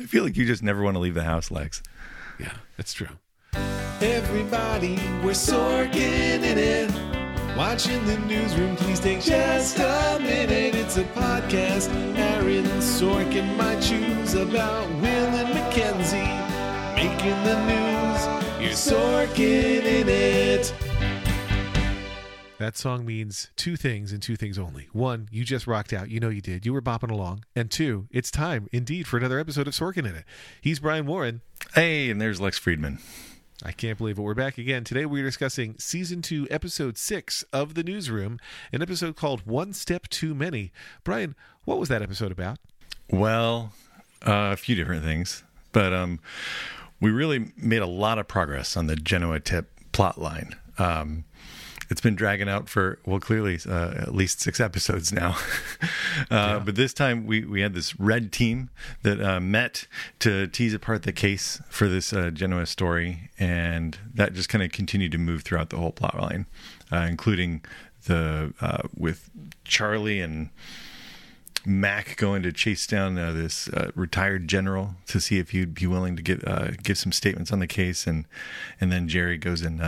I feel like you just never want to leave the house, Lex. Yeah, that's true. Everybody, we're Sorkin in it. Watching the newsroom, please take just a minute. It's a podcast Aaron Sorkin might choose about Will and Mackenzie making the news. You're Sorkin in it. That song means two things and two things only. One, you just rocked out. You know you did. You were bopping along. And two, it's time, indeed, for another episode of Sorkin in it. He's Brian Warren. Hey, and there's Lex Friedman. I can't believe it. We're back again. Today we're discussing season two, episode six of The Newsroom, an episode called One Step Too Many. Brian, what was that episode about? Well, uh, a few different things, but um, we really made a lot of progress on the Genoa tip plot line. Um, it's been dragging out for well clearly uh, at least six episodes now. Uh, yeah. but this time we, we had this red team that uh, met to tease apart the case for this uh, genoa story. And that just kind of continued to move throughout the whole plot line uh, including the uh, with charlie and Mac going to chase down uh, this uh, retired general to see if he'd be willing to give uh, give some statements on the case, and and then Jerry goes and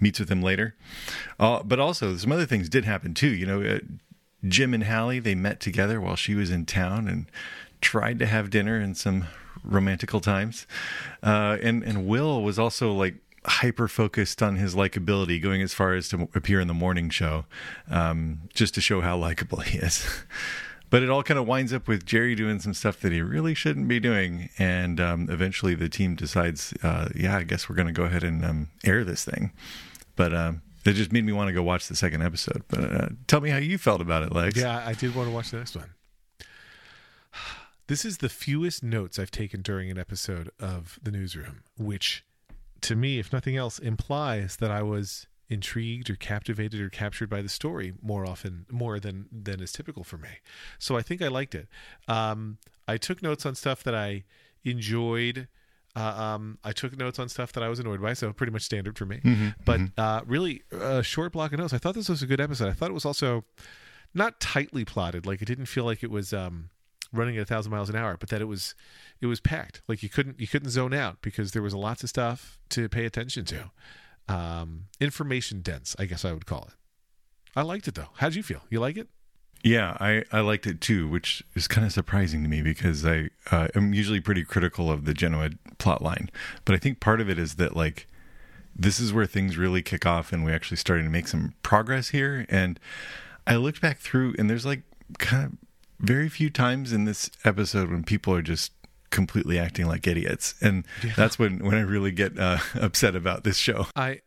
meets with him later. Uh, but also, some other things did happen too. You know, uh, Jim and Hallie they met together while she was in town and tried to have dinner and some romantical times. Uh, and and Will was also like hyper focused on his likability, going as far as to appear in the morning show, um, just to show how likable he is. but it all kind of winds up with Jerry doing some stuff that he really shouldn't be doing, and um, eventually the team decides, uh, yeah, I guess we're going to go ahead and um, air this thing. But um, it just made me want to go watch the second episode. But uh, tell me how you felt about it, Lex. Yeah, I did want to watch the next one. This is the fewest notes I've taken during an episode of The Newsroom, which to me, if nothing else, implies that I was intrigued or captivated or captured by the story more often more than than is typical for me so i think i liked it um, i took notes on stuff that i enjoyed uh, um, I took notes on stuff that I was annoyed by, so pretty much standard for me. Mm-hmm, but mm-hmm. Uh, really, a short block of notes. I thought this was a good episode. I thought it was also not tightly plotted. Like it didn't feel like it was um, running at a thousand miles an hour, but that it was it was packed. Like you couldn't you couldn't zone out because there was lots of stuff to pay attention to. Um, information dense, I guess I would call it. I liked it though. How'd you feel? You like it? Yeah, I, I liked it too, which is kind of surprising to me because I uh, am usually pretty critical of the Genoa plot line. But I think part of it is that like this is where things really kick off and we're actually starting to make some progress here. And I looked back through and there's like kind of very few times in this episode when people are just completely acting like idiots and yeah. that's when when i really get uh, upset about this show i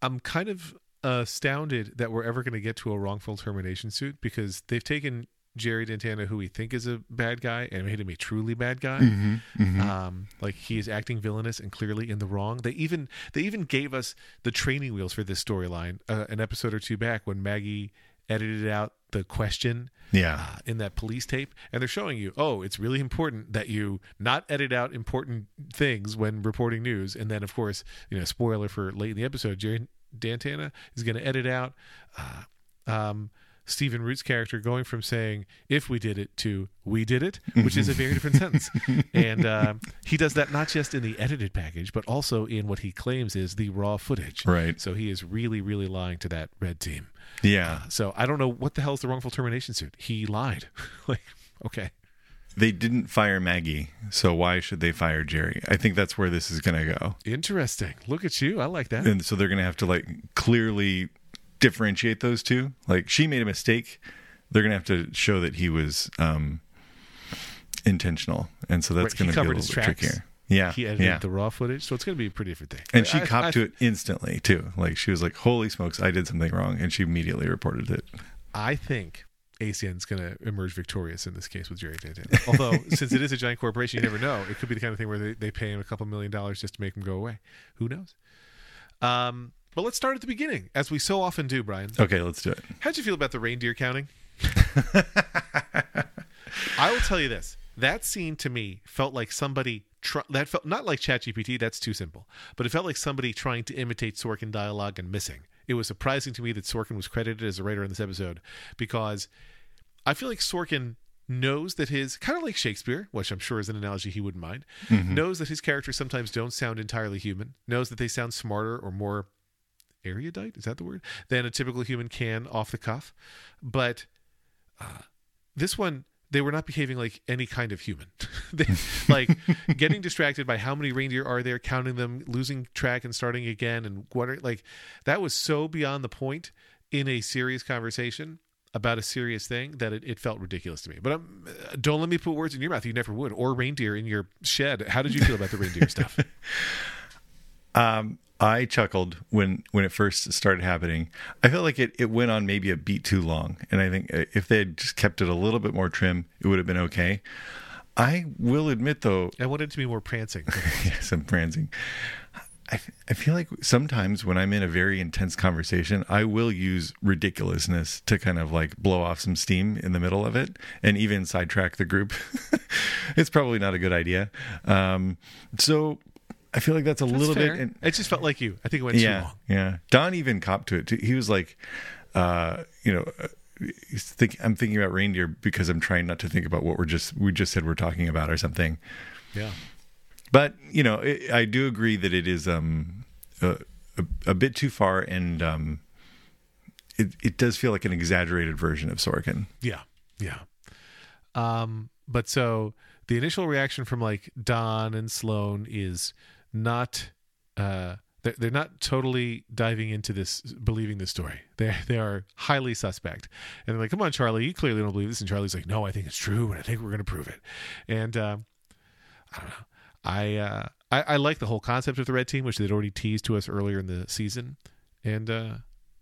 i'm kind of astounded that we're ever going to get to a wrongful termination suit because they've taken Jerry Dantana, who we think is a bad guy, and made him a truly bad guy. Mm-hmm, mm-hmm. Um, like he is acting villainous and clearly in the wrong. They even they even gave us the training wheels for this storyline uh, an episode or two back when Maggie edited out the question yeah uh, in that police tape and they're showing you oh it's really important that you not edit out important things when reporting news and then of course you know spoiler for late in the episode jerry dantana is going to edit out uh, um, Stephen Root's character going from saying "if we did it" to "we did it," which is a very different sentence. And uh, he does that not just in the edited package, but also in what he claims is the raw footage. Right. So he is really, really lying to that red team. Yeah. Uh, so I don't know what the hell is the wrongful termination suit. He lied. like, okay. They didn't fire Maggie, so why should they fire Jerry? I think that's where this is going to go. Interesting. Look at you. I like that. And so they're going to have to like clearly differentiate those two. Like she made a mistake, they're going to have to show that he was um, intentional, and so that's right, going to be a little bit tracks. trickier. Yeah, he edited yeah. the raw footage, so it's going to be a pretty different thing. And she I, copped I, to it instantly too. Like she was like, "Holy smokes, I did something wrong," and she immediately reported it. I think ACN's going to emerge victorious in this case with Jerry Dantana. Although, since it is a giant corporation, you never know. It could be the kind of thing where they, they pay him a couple million dollars just to make him go away. Who knows? Um, but let's start at the beginning, as we so often do, Brian. Okay, let's do it. How'd you feel about the reindeer counting? I will tell you this. That scene to me felt like somebody tr- that felt not like ChatGPT. That's too simple. But it felt like somebody trying to imitate Sorkin dialogue and missing. It was surprising to me that Sorkin was credited as a writer in this episode because I feel like Sorkin knows that his kind of like Shakespeare, which I'm sure is an analogy he wouldn't mind, knows that his characters sometimes don't sound entirely human, knows that they sound smarter or more erudite, is that the word, than a typical human can off the cuff. But uh, this one, they were not behaving like any kind of human. They- like getting distracted by how many reindeer are there, counting them, losing track and starting again, and what are like that was so beyond the point in a serious conversation about a serious thing that it, it felt ridiculous to me. But um, don't let me put words in your mouth. You never would. Or reindeer in your shed. How did you feel about the reindeer stuff? Um, I chuckled when when it first started happening. I felt like it, it went on maybe a beat too long, and I think uh, if they had just kept it a little bit more trim, it would have been okay. I will admit, though, I wanted to be more prancing. yes, I'm prancing. I, I feel like sometimes when I'm in a very intense conversation, I will use ridiculousness to kind of like blow off some steam in the middle of it and even sidetrack the group. it's probably not a good idea. Um, so I feel like that's a little Fair. bit. And, it just felt like you. I think it went too yeah, long. yeah. Don even copped to it. Too. He was like, uh, you know, uh, he's think, I'm thinking about reindeer because I'm trying not to think about what we're just we just said we're talking about or something. Yeah. But you know, it, I do agree that it is um, a, a, a bit too far, and um, it it does feel like an exaggerated version of Sorkin. Yeah. Yeah. Um, but so the initial reaction from like Don and Sloan is not uh they're, not totally diving into this believing this story they they are highly suspect and they're like come on charlie you clearly don't believe this and charlie's like no i think it's true and i think we're going to prove it and uh, i don't know I, uh, I i like the whole concept of the red team which they'd already teased to us earlier in the season and uh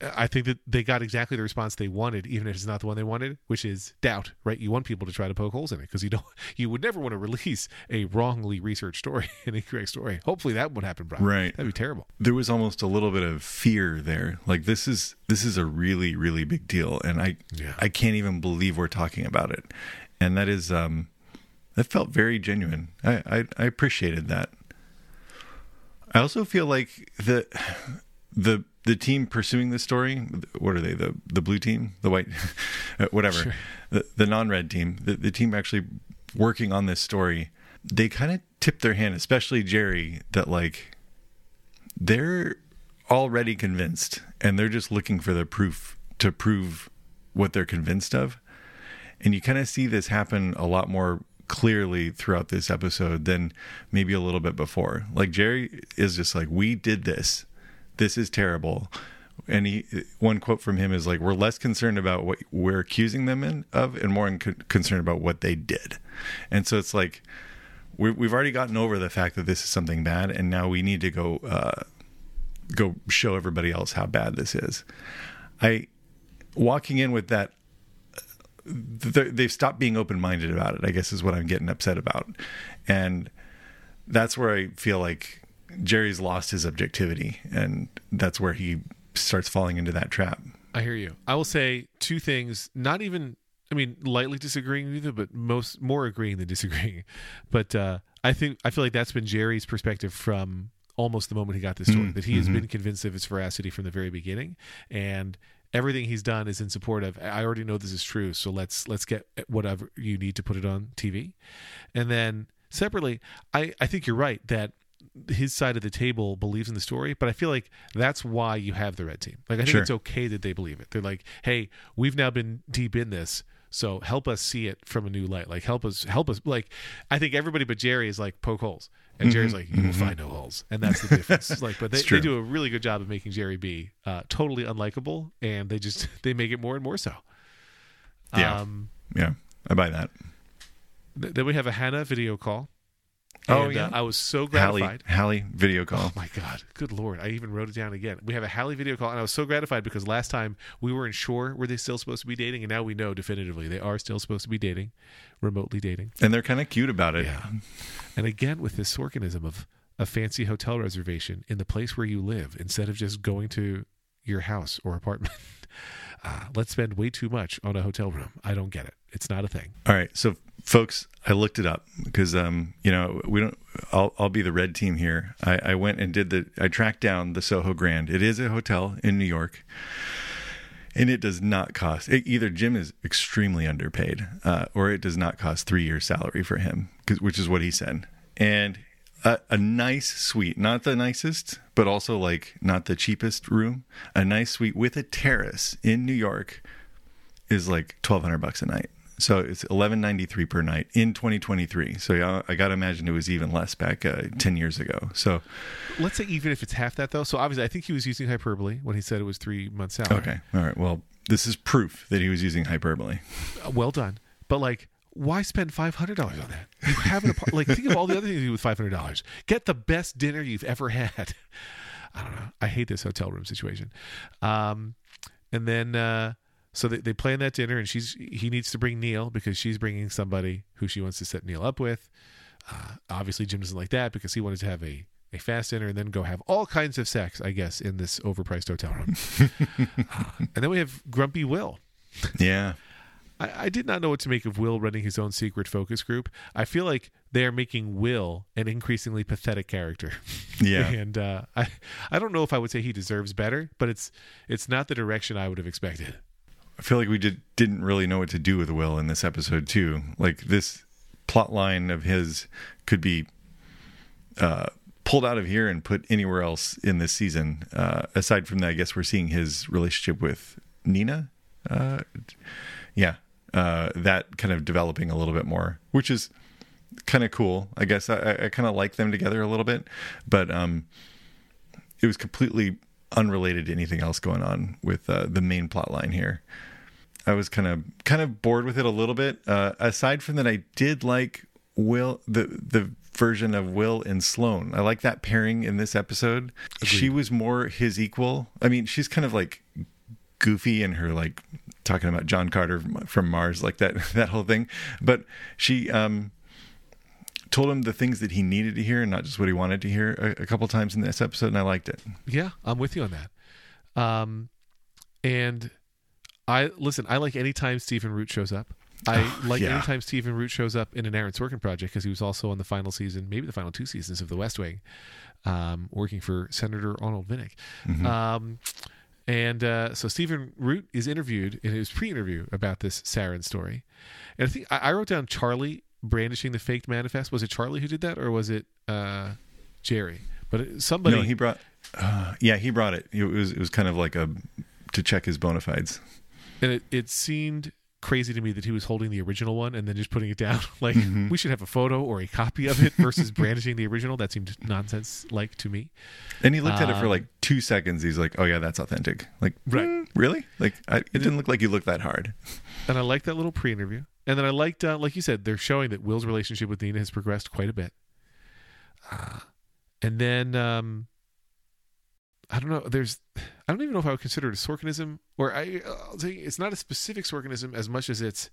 I think that they got exactly the response they wanted, even if it's not the one they wanted, which is doubt. Right? You want people to try to poke holes in it because you don't. You would never want to release a wrongly researched story, an incorrect story. Hopefully, that would happen, Brian. Right. That'd be terrible. There was almost a little bit of fear there. Like this is this is a really really big deal, and I Yeah. I can't even believe we're talking about it. And that is um, that felt very genuine. I I, I appreciated that. I also feel like the the the team pursuing this story what are they the the blue team the white whatever Sure. the, the non-red team the, the team actually working on this story they kind of tipped their hand especially jerry that like they're already convinced and they're just looking for the proof to prove what they're convinced of and you kind of see this happen a lot more clearly throughout this episode than maybe a little bit before. Like jerry is just like we did this. This is terrible. And he one quote from him is like we're less concerned about what we're accusing them in, of and more concerned about what they did. And so it's like we, we've already gotten over the fact that this is something bad and now we need to go uh, go show everybody else how bad this is. I walking in with that th- they've stopped being open-minded about it i guess is what i'm getting upset about and that's where i feel like jerry's lost his objectivity and that's where he starts falling into that trap I hear you. I will say two things. Not even, I mean, lightly disagreeing with you, but most more agreeing than disagreeing. But uh, I think I feel like that's been Jerry's perspective from almost the moment he got this story. Mm, that he has mhm. been convinced of its veracity from the very beginning, and everything he's done is in support of. I already know this is true, so let's let's get whatever you need to put it on TV. And then separately, I I think you're right that his side of the table believes in the story, but I feel like that's why you have the red team. Like I think Sure. it's okay that they believe it. They're like, "Hey, we've now been deep in this, so help us see it from a new light. Like help us help us like I think everybody but Jerry is like poke holes. And Jerry's like, You will find no holes. And that's the difference. like but they, they do a really good job of making Jerry be uh, totally unlikable and they just they make it more and more so. Yeah. Um yeah i buy that th- then we have a Hannah video call. Oh, And, yeah. uh, I was so hallie gratified. hallie video call Oh my God. Good Lord. I even wrote it down again. We have a Hallie video call, and I was so gratified because last time we weren't sure were they still supposed to be dating, and now we know definitively they are still supposed to be dating, remotely dating. and they're kind of cute about it Yeah. And again, with this Sorkinism of a fancy hotel reservation in the place where you live instead of just going to your house or apartment. Uh, let's spend way too much on a hotel room. I don't get it. It's not a thing. All right, so folks, I looked it up because um, you know, we don't. I'll I'll be the red team here. I, I went and did the. I tracked down the Soho Grand. It is a hotel in New York. and it does not cost it, either jim is extremely underpaid uh, or it does not cost three years salary for him which is what he said and a, a nice suite not the nicest but also like not the cheapest room a nice suite with a terrace in new york is like 1200 bucks a night so it's 1193 per night in 2023 so yeah, i gotta imagine it was even less back uh, 10 years ago so Let's say even if it's half that though. So obviously, I think he was using hyperbole when he said it was three months out. okay all right well this is proof that he was using hyperbole Uh, well done. But like, why spend five hundred dollars on that? You have an like think of all the other things you do with five hundred dollars. Get the best dinner you've ever had. I don't know. I hate this hotel room situation. Um, and then uh, so they, they plan that dinner, and she's he needs to bring Neil because she's bringing somebody who she wants to set Neil up with. Uh, obviously, Jim doesn't like that because he wanted to have a a fast dinner and then go have all kinds of sex, I guess, in this overpriced hotel room. Uh, and then we have Grumpy Will. yeah I, I did not know what to make of Will running his own secret focus group. I feel like they are making Will an increasingly pathetic character. Yeah. and uh, I I don't know if I would say he deserves better, but it's it's not the direction I would have expected. I feel like we did didn't really know what to do with Will in this episode too. Like this plot line of his could be uh, pulled out of here and put anywhere else in this season. Uh, aside from that, I guess we're seeing his relationship with Nina. Uh, yeah, uh, that kind of developing a little bit more, which is kind of cool. I guess I, I- kind of like them together a little bit, but um, it was completely unrelated to anything else going on with uh, the main plot line here. I was kind of kind of bored with it a little bit. Uh, aside from that, I did like Will the the version of Will and Sloan. I like that pairing in this episode. She was more his equal. I mean, she's kind of like goofy in her like talking about John Carter from- from Mars, like that that whole thing. But she um told him the things that he needed to hear and not just what he wanted to hear a, a couple times in this episode, and I liked it. Yeah, I'm with you on that. Um, and I listen. I like anytime Stephen Root shows up. I like yeah. anytime Stephen Root shows up in an Aaron Sorkin project because he was also on the final season, maybe the final two seasons of The West Wing, um, working for Senator Arnold Vinnick. Um, and uh, so Stephen Root is interviewed in his pre-interview about this sarin story, and I think I, I wrote down Charlie brandishing the faked manifest. Was it Charlie who did that, or was it uh, Jerry? But somebody. no, he brought. Uh, yeah, he brought it. It was it was kind of like a to check his bona fides. And it, it seemed crazy to me that he was holding the original one and then just putting it down like we should have a photo or a copy of it versus brandishing the original that seemed nonsense like to me And he looked at it for Um, like two seconds. He's like, "Oh yeah, that's authentic." Like, Right. "Mm, really? Like, I, it didn't look like you looked that hard. and i liked that little pre-interview and then i liked uh, like you said they're showing that will's relationship with nina has progressed quite a bit uh, and then um i don't know there's i don't even know if i would consider it a sorkinism or i I'll tell you, it's not a specific sorkinism as much as it's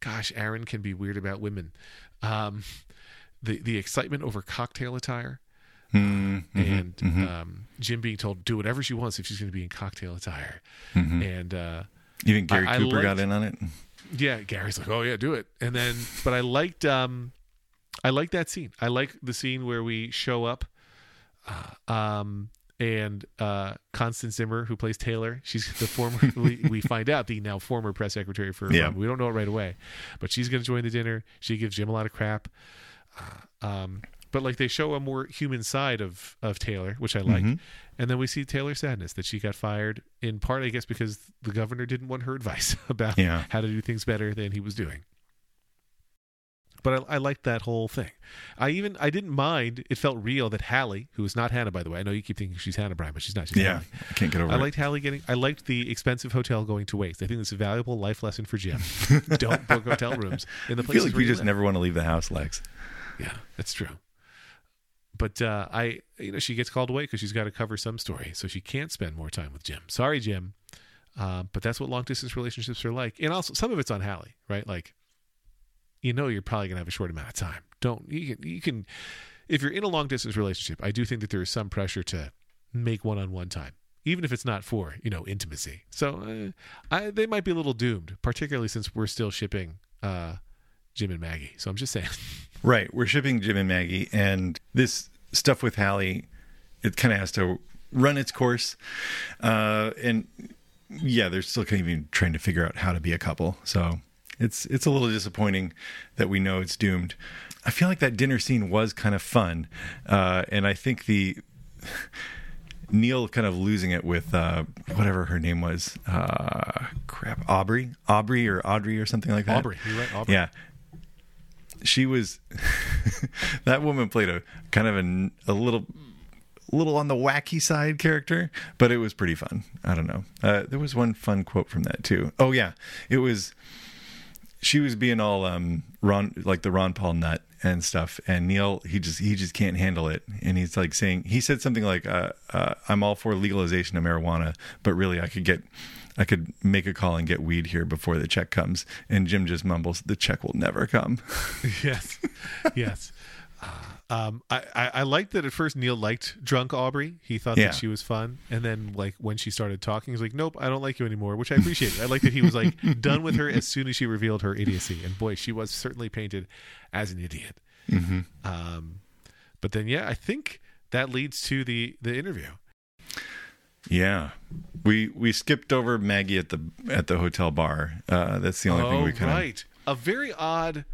gosh aaron can be weird about women um the the excitement over cocktail attire Mm, mhm, and mhm, um, Jim being told do whatever she wants if she's going to be in cocktail attire, mhm. and uh, Even Gary I- I Cooper got in on it. yeah, Gary's like, oh yeah, do it, and then but I liked um, I liked that scene. I like the scene where we show up, uh, um, and uh, Constance Zimmer, who plays Taylor, she's the former. we, we find out the now former press secretary for. Yeah. We don't know it right away, but she's going to join the dinner. She gives Jim a lot of crap. Uh, um, but like they show a more human side of of Taylor, which I like, Mhm. and then we see Taylor's sadness that she got fired in part, I guess, because the governor didn't want her advice about Yeah. how to do things better than he was doing. But I, I liked that whole thing. I even I didn't mind. It felt real that Hallie, who is not Hannah, by the way. I know you keep thinking she's Hannah Brian, but she's not. She's Yeah, Hallie. I can't get over it. I it. liked Hallie getting. I liked the expensive hotel going to waste. I think it's a valuable life lesson for Jim. Don't book hotel rooms in the I places feel like we just live. never want to leave the house, Lex. Yeah, that's true. But uh, I, you know, she gets called away because she's got to cover some story, so she can't spend more time with Jim. Sorry, Jim, uh, but that's what long distance relationships are like. And also, some of it's on Hallie, right? Like, you know, you're probably gonna have a short amount of time. Don't you can you can if you're in a long distance relationship, I do think that there is some pressure to make one on one time, even if it's not for you know intimacy. So uh, I, they might be a little doomed, particularly since we're still shipping uh, Jim and Maggie. So I'm just saying. Right. We're shipping Jim and Maggie, and this stuff with Hallie, it kind of has to run its course. Uh, and yeah, they're still kind of even trying to figure out how to be a couple. So it's it's a little disappointing that we know it's doomed. I feel like that dinner scene was kind of fun, uh, and I think the Neil kind of losing it with uh, whatever her name was, uh, crap, Aubrey, Aubrey or Audrey or something like that. Aubrey, you're right, Aubrey. Yeah, she was. that woman played a kind of a, a little little on the wacky side character, but it was pretty fun. I don't know. Uh, there was one fun quote from that too. Oh yeah, it was. She was being all um Ron like the Ron Paul nut and stuff, and Neil he just he just can't handle it, and he's like saying he said something like uh, uh, "I'm all for legalization of marijuana, but really I could get." I could make a call and get weed here before the check comes. And Jim just mumbles, "The check will never come." yes, yes. Um, I, I, I liked that at first Neil liked drunk Aubrey. He thought Yeah. that she was fun, and then like when she started talking, he's like, "Nope, I don't like you anymore," which I appreciated. I like that he was like done with her as soon as she revealed her idiocy. And boy, she was certainly painted as an idiot. Um, but then yeah, I think that leads to the the interview. Yeah, we we skipped over Maggie at the at the hotel bar. Uh, that's the only thing oh, we kind of right. A very odd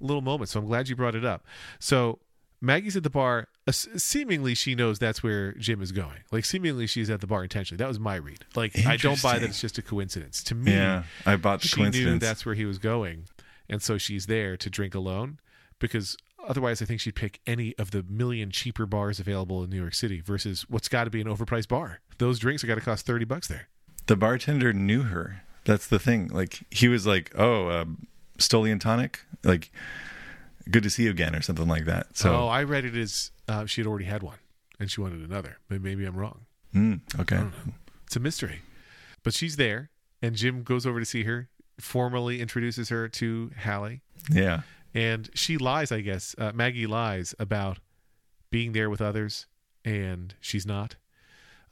little moment. So I'm glad you brought it up. So Maggie's at the bar. Uh, seemingly, she knows that's where Jim is going. Like, seemingly, she's at the bar intentionally. That was my read. Like, I don't buy that it's just a coincidence. To me, Yeah, I bought the she knew that's where he was going, and so she's there to drink alone because otherwise, I think she'd pick any of the million cheaper bars available in New York City versus what's got to be an overpriced bar. Those drinks are got to cost thirty bucks there. the bartender knew her. That's the thing. Like he was like, "Oh, uh, Stoli and tonic." Like, good to see you again, or something like that. So, oh, I read it as uh, she had already had one and she wanted another. But maybe I'm wrong. mm, okay, It's a mystery. But she's there, and Jim goes over to see her, formally introduces her to Hallie, yeah, and she lies, I guess. Uh, Maggie lies about being there with others, and she's not.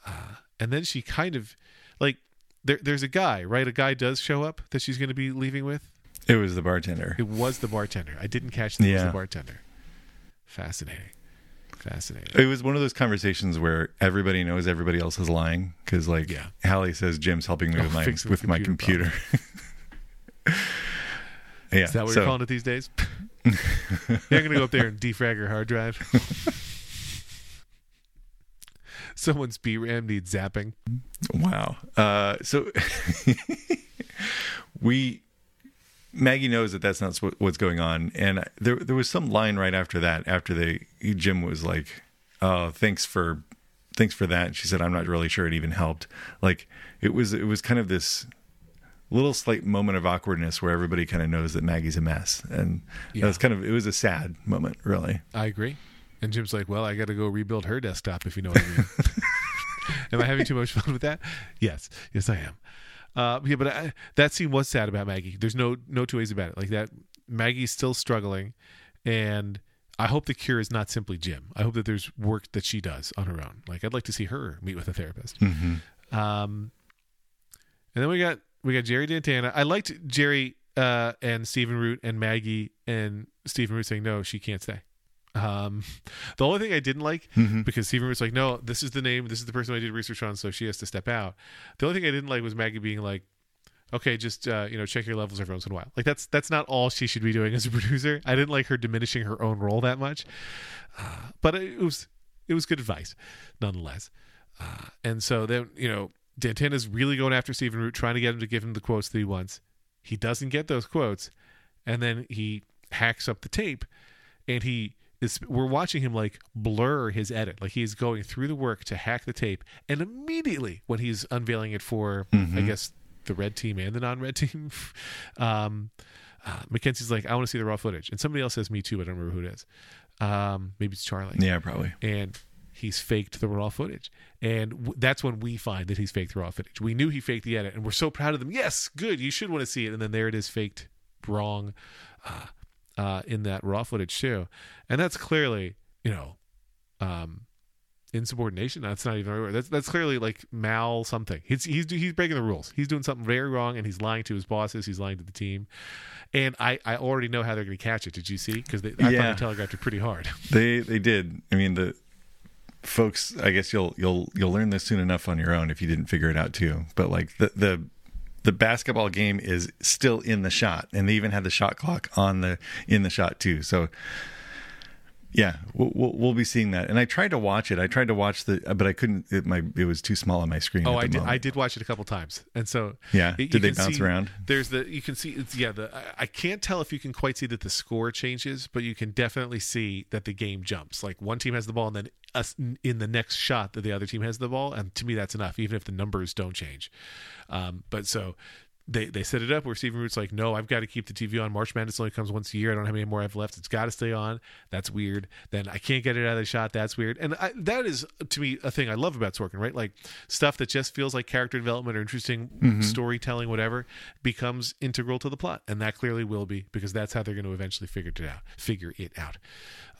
Uh, and then she kind of, like, there, there's a guy, right? A guy does show up that she's going to be leaving with. It was the bartender. It was the bartender. I didn't catch that it was the bartender. Fascinating. Fascinating. It was one of those conversations where everybody knows everybody else is lying because, like, Yeah. Hallie says Jim's helping me Oh, with my with my computer computer. yeah, Is that what so- you're calling it these days? you're going to go up there and defrag her hard drive. Someone's PRAM needs zapping. Wow. Uh, so we Maggie knows that that's not what's going on, and there there was some line right after that. After they Jim was like, "Oh, thanks for thanks for that." And she said, "I'm not really sure it even helped." Like it was it was kind of this little slight moment of awkwardness where everybody kind of knows that Maggie's a mess, and it was kind of it was a sad moment, really. I agree. And Jim's like, well, I got to go rebuild her desktop, if you know what I mean. am I having too much fun with that? Yes. Yes, I am. Uh, yeah, but I, that scene was sad about Maggie. There's no no two ways about it. Like that, Maggie's still struggling, and I hope the cure is not simply Jim. I hope that there's work that she does on her own. Like I'd like to see her meet with a therapist. Um, and then we got we got Jerry Dantana. I liked Jerry uh, and Stephen Root and Maggie and Stephen Root saying no, she can't stay. Um, the only thing I didn't like because Stephen was like, no, this is the name, this is the person I did research on, so she has to step out. The only thing I didn't like was Maggie being like, okay, just uh, you know, check your levels every once in a while. Like that's that's not all she should be doing as a producer. I didn't like her diminishing her own role that much, uh, but it was it was good advice nonetheless. Uh, and so then you know, Dantana's really going after Stephen Root, trying to get him to give him the quotes that he wants. He doesn't get those quotes, and then he hacks up the tape, and he is. We're watching him like blur his edit, like he's going through the work to hack the tape, and immediately when he's unveiling it for, I guess the red team and the non-red team, um, uh, Mackenzie's like, I want to see the raw footage, and somebody else says me too, but I don't remember who it is. Um, maybe it's Charlie Yeah, probably. and he's faked the raw footage. And w- that's when we find that he's faked the raw footage. We knew he faked the edit, and we're so proud of them. Yes, good. You should want to see it. And then there it is, faked wrong uh, uh, in that raw footage too. And that's clearly, you know, um, insubordination. That's not even right. That's that's clearly like mal something. He's he's he's breaking the rules. He's doing something very wrong, and he's lying to his bosses. He's lying to the team. And I, I already know how they're going to catch it. Did you see? Because I thought Yeah. they telegraphed it pretty hard. They they did. I mean the folks, I guess you'll you'll you'll learn this soon enough on your own if you didn't figure it out too. But like the the the basketball game is still in the shot, and they even had the shot clock on the in the shot too. So yeah, we'll, we'll, be seeing that. And I tried to watch it. I tried to watch the, but I couldn't. It my it was too small on my screen. Oh, at the I did. moment. I did watch it a couple times, and so Yeah. it- Did they bounce see- around? There's the you can see it's yeah. The I- I can't tell if you can quite see that the score changes, but you can definitely see that the game jumps. Like one team has the ball, and then us in the next shot that the other team has the ball, and to me that's enough, even if the numbers don't change. Um, but so. They, they set it up where Stephen Root's like, no, I've got to keep the TV on. March Madness only comes once a year. I don't have any more I have left. It's got to stay on. That's weird. Then I can't get it out of the shot. That's weird. And I, that is, to me, a thing I love about Sorkin, right? Like stuff that just feels like character development or interesting storytelling, whatever, becomes integral to the plot. And that clearly will be because that's how they're going to eventually figure it out. Figure it out.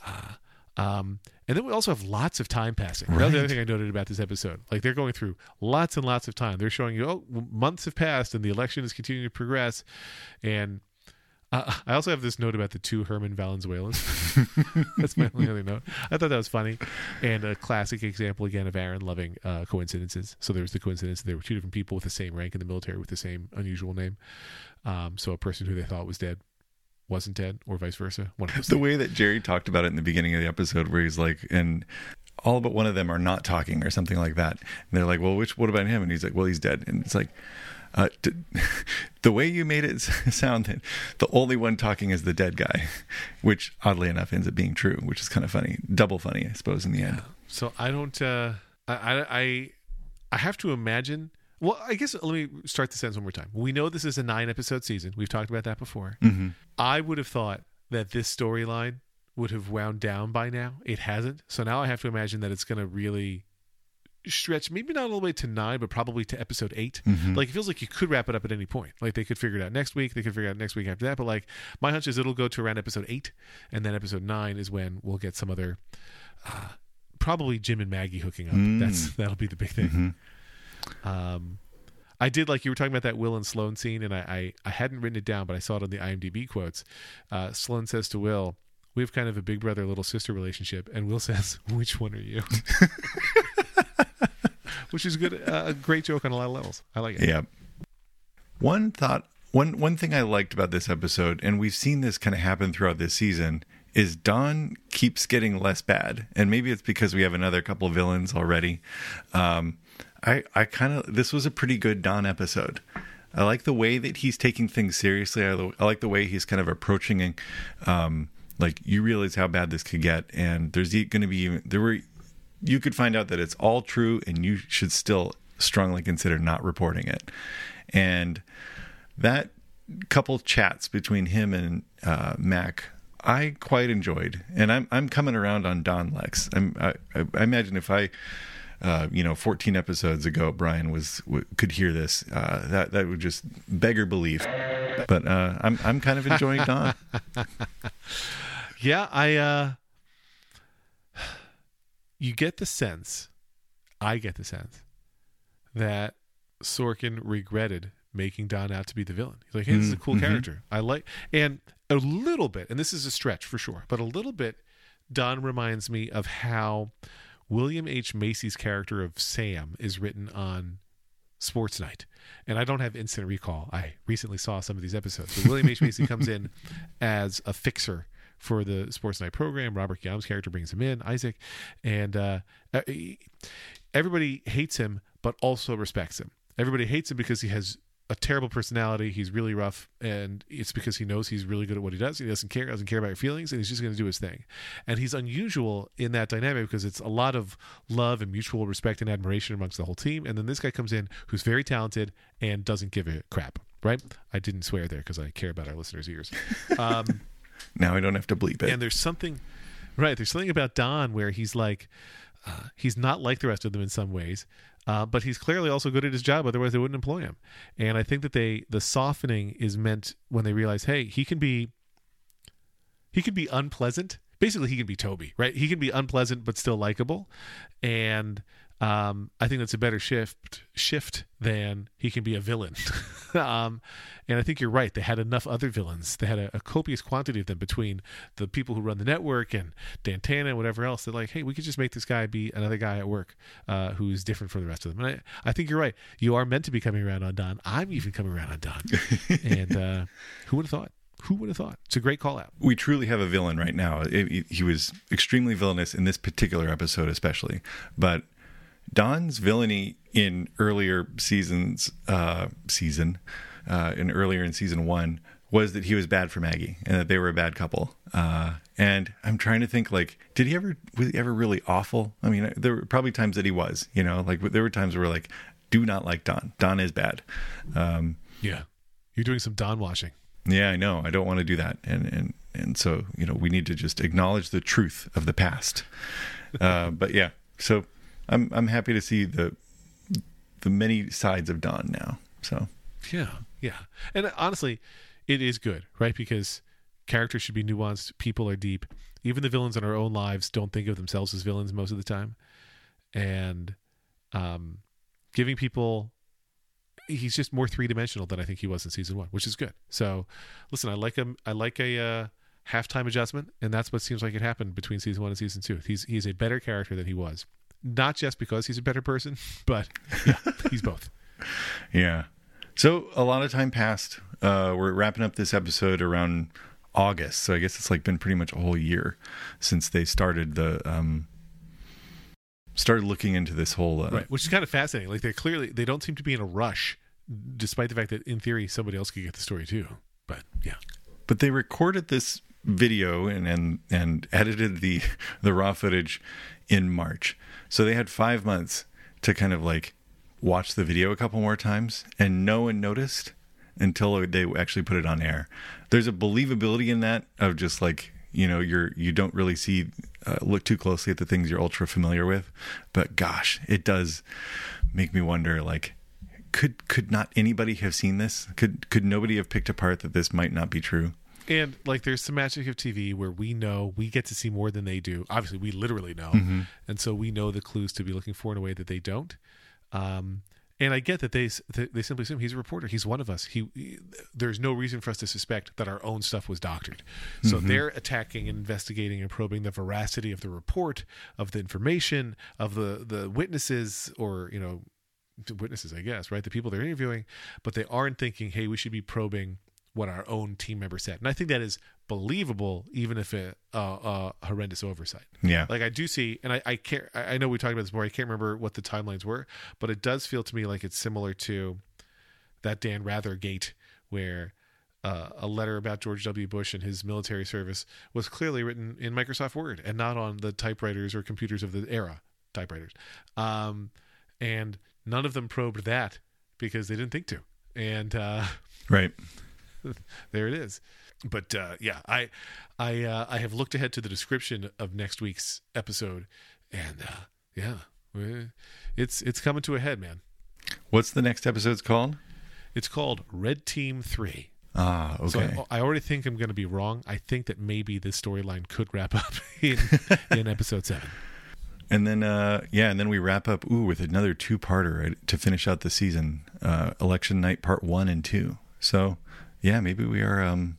Uh, um, and then we also have lots of time passing. That was the other thing I noted about this episode. Like they're going through lots and lots of time. They're showing you, oh, months have passed and the election is continuing to progress. And uh, I also have this note about the two Herman Valenzuelas. That's my only other note. I thought that was funny. And a classic example again of Aaron loving uh, coincidences. So there was the coincidence that there were two different people with the same rank in the military with the same unusual name. Um, so a person who they thought was dead wasn't dead, or vice versa. One of the things. way that Jerry talked about it in the beginning of the episode, where he's like, and all but one of them are not talking or something like that. And they're like, well, which, what about him? And he's like, well, he's dead. And it's like, uh, d- the way you made it sound that the only one talking is the dead guy, which oddly enough ends up being true, which is kind of funny, double funny, I suppose, in the end. So I don't. Uh, I I I have to imagine. Well, I guess let me start the sentence one more time. We know this is a nine episode season. We've talked about that before. Mm-hmm. I would have thought that this storyline would have wound down by now. It hasn't. So now I have to imagine that it's going to really stretch, maybe not all the way to nine, but probably to episode 8 Mhm. Like it feels like you could wrap it up at any point. Like they could figure it out next week. They could figure it out next week after that. But like my hunch is it'll go to around episode eight, and then episode nine is when we'll get some other, uh, probably Jim and Maggie hooking up. Mm. That's that'll be the big thing. Mhm. Um, I did like you were talking about that Will and Sloan scene, and I, I, I hadn't written it down, but I saw it on the IMDb quotes. Uh, Sloan says to Will, "We have kind of a big brother little sister relationship," and Will says, "Which one are you?" Which is good, uh, a great joke on a lot of levels. I like it. Yeah. One thought, one one thing I liked about this episode, and we've seen this kind of happen throughout this season, is Don keeps getting less bad, and maybe it's because we have another couple villains already. Um, I I kind of this was a pretty good Don episode. I like the way that he's taking things seriously. I, I like the way he's kind of approaching um, like you realize how bad this could get, and there's going to be even there were you could find out that it's all true and you should still strongly consider not reporting it. And that couple chats between him and uh, Mac, I quite enjoyed. And I'm I'm coming around on Don Lex. I'm, I, I imagine if I, uh, you know, 14 episodes ago, Brian was w- could hear this, uh, that that would just beggar belief. But uh, I'm I'm kind of enjoying Don. Yeah, I uh you get the sense, I get the sense that Sorkin regretted making Don out to be the villain. He's like, hey, this is a cool Mhm. character. I like and a little bit, and this is a stretch for sure, but a little bit Don reminds me of how William H. Macy's character of Sam is written on Sports Night. And I don't have instant recall. I recently saw some of these episodes. But William H. Macy comes in as a fixer for the Sports Night program. Robert Guillaume's character brings him in, Isaac. And uh, everybody hates him, but also respects him. Everybody hates him because he has a terrible personality. He's really rough, and it's because he knows he's really good at what he does. He doesn't care, doesn't care about your feelings, and he's just going to do his thing. And he's unusual in that dynamic because it's a lot of love and mutual respect and admiration amongst the whole team. And then this guy comes in who's very talented and doesn't give a crap. Right? I didn't swear there because I care about our listeners' ears. Um, now I don't have to bleep it. and there's something, right? There's something about Don where he's like, uh, he's not like the rest of them in some ways, uh, but he's clearly also good at his job. Otherwise, they wouldn't employ him. And I think that they the softening is meant when they realize, hey, he can be, he can be unpleasant. Basically, he can be Toby, right? He can be unpleasant but still likable, and Um, I think that's a better shift shift than he can be a villain. um, and I think you're right. They had enough other villains. They had a, a, copious quantity of them between the people who run the network and Dantana and whatever else. They're like, hey, we could just make this guy be another guy at work uh, who's different from the rest of them. And I, I think you're right. You are meant to be coming around on Don. I'm even coming around on Don. and uh, who would have thought? Who would have thought? It's a great call out. We truly have a villain right now. It, it, he was extremely villainous in this particular episode, especially. But Don's villainy in earlier seasons, uh, season, uh, in earlier in season one, was that he was bad for Maggie and that they were a bad couple. Uh, and I'm trying to think, like, did he ever was he ever really awful? I mean, there were probably times that he was, you know, like there were times where like, do not like Don. Don is bad. Um, yeah, you're doing some Don washing. Yeah, I know. I don't want to do that, and and and so you know, we need to just acknowledge the truth of the past. Uh, but yeah, so I'm I'm happy to see the the many sides of Don now. So yeah, yeah, and honestly, it is good, right? Because characters should be nuanced. People are deep. Even the villains in our own lives don't think of themselves as villains most of the time, and um, giving people he's just more three dimensional than I think he was in season one, which is good. So, listen, I like him. I like a uh, halftime adjustment, and that's what seems like it happened between season one and season two. He's he's a better character than he was, not just because he's a better person, but yeah, he's both. Yeah. So a lot of time passed. Uh, we're wrapping up this episode around August, so I guess it's like been pretty much a whole year since they started the um, started looking into this whole uh, right, which is kind of fascinating. Like they clearly they don't seem to be in a rush, despite the fact that in theory somebody else could get the story too. But yeah, but they recorded this video and and and edited the the raw footage in March, so they had five months to kind of like watch the video a couple more times, and no one noticed until they actually put it on air. There's a believability in that of just like you know you're you don't really see uh, look too closely at the things you're ultra familiar with. But gosh it does make me wonder like could could not anybody have seen this? Could could nobody have picked apart that this might not be true and like there's some magic of tv where we know we get to see more than they do obviously we literally know mm-hmm. and so we know the clues to be looking for in a way that they don't um and I get that they they simply assume he's a reporter. He's one of us. He, he there's no reason for us to suspect that our own stuff was doctored. So mm-hmm. they're attacking and investigating and probing the veracity of the report, of the information, of the the witnesses or you know witnesses, I guess, right? The people they're interviewing, but they aren't thinking, hey, we should be probing what our own team member said. And I think that is believable, even if it uh, a horrendous oversight. Yeah, like I do see, and I, I can't. I know we talked about this more. I can't remember what the timelines were, but it does feel to me like it's similar to that Dan Rather gate where. Uh, a letter about George W. Bush and his military service was clearly written in Microsoft Word and not on the typewriters or computers of the era, typewriters. Um, and none of them probed that because they didn't think to. And uh, right, there it is. But uh, yeah, I I uh, I have looked ahead to the description of next week's episode, and uh, yeah, it's it's coming to a head, man. What's the next episode's called? It's called Red Team Three. Ah, okay. So I, I already think I'm going to be wrong. I think that maybe this storyline could wrap up in in episode seven. And then, uh, yeah, and then we wrap up ooh with another two-parter to finish out the season, uh, election night part one and two. So yeah, maybe we are um,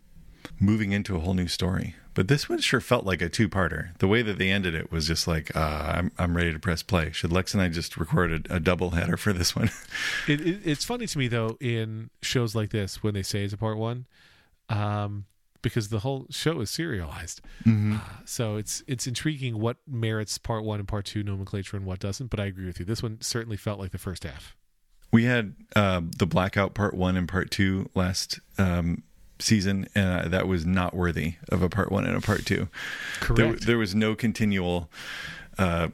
moving into a whole new story. But this one sure felt like a two-parter. The way that they ended it was just like, uh, I'm I'm ready to press play. Should Lex and I just record a, a double header for this one? it, it, it's funny to me though in shows like this when they say it's a part one, um, because the whole show is serialized. Mm-hmm. Uh, so it's it's intriguing what merits part one and part two nomenclature and what doesn't. But I agree with you. This one certainly felt like the first half. We had uh, the blackout part one and part two last um, season, and uh, that was not worthy of a part one and a part two. Correct. There, there was no continual. Uh,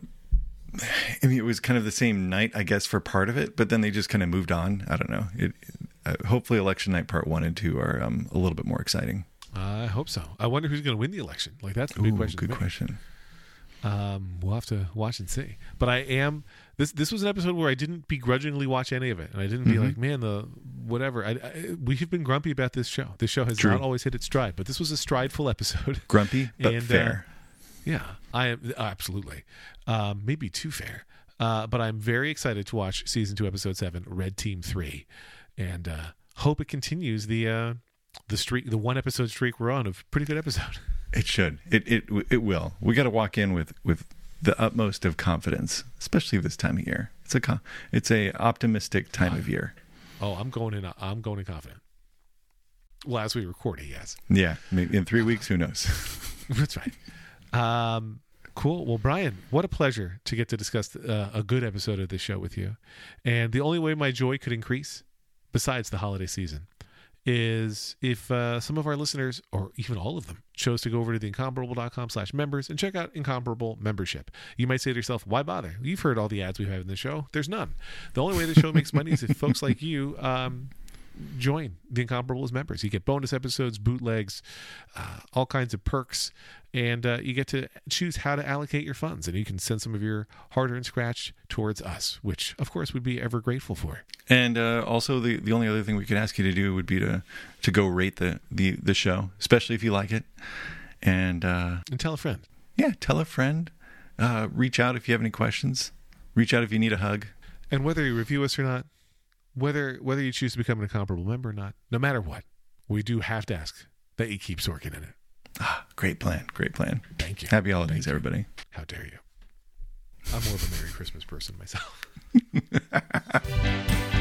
I mean, it was kind of the same night, I guess, for part of it, but then they just kind of moved on. I don't know. It, uh, hopefully, election night part one and two are um, a little bit more exciting. I hope so. I wonder who's going to win the election. Like that's the big Ooh, question. Good question. Um, we'll have to watch and see. But I am this. This was an episode where I didn't begrudgingly watch any of it, and I didn't be mm-hmm. like, man, the whatever. I, I, we have been grumpy about this show. This show has True. not always hit its stride, but this was a strideful episode. Grumpy, but and, uh, fair. Uh, yeah, I am absolutely. Um, maybe too fair. Uh, but I'm very excited to watch season two, episode seven, Red Team Three, and uh, hope it continues the uh, the streak, the one episode streak we're on of pretty good episode. It should. It it it will. We got to walk in with with the utmost of confidence, especially this time of year. It's a it's a optimistic time of year. Oh, I'm going in. I'm going in confident. Well, as we record it, yes. Yeah, maybe in three weeks, who knows? That's right. Um, cool. Well, Brian, what a pleasure to get to discuss uh, a good episode of this show with you. And the only way my joy could increase, besides the holiday season, is if uh, some of our listeners, or even all of them, chose to go over to the incomparable.com slash members and check out Incomparable membership. You might say to yourself, why bother? You've heard all the ads we have in the show. There's none. The only way the show makes money is if folks like you um, join the Incomparable as members. You get bonus episodes, bootlegs, uh, all kinds of perks, and uh, you get to choose how to allocate your funds. And you can send some of your hard earned scratch towards us, which, of course, we'd be ever grateful for. And uh, also, the the only other thing we could ask you to do would be to to go rate the the the show, especially if you like it, and uh, And tell a friend. yeah, tell a friend. Uh, reach out if you have any questions. Reach out if you need a hug. And whether you review us or not, whether whether you choose to become an incomparable member or not, no matter what, we do have to ask that you keep Sorkin in it. Ah, great plan. Great plan. Thank you. Happy holidays, everybody. How dare you? I'm more of a Merry Christmas person myself.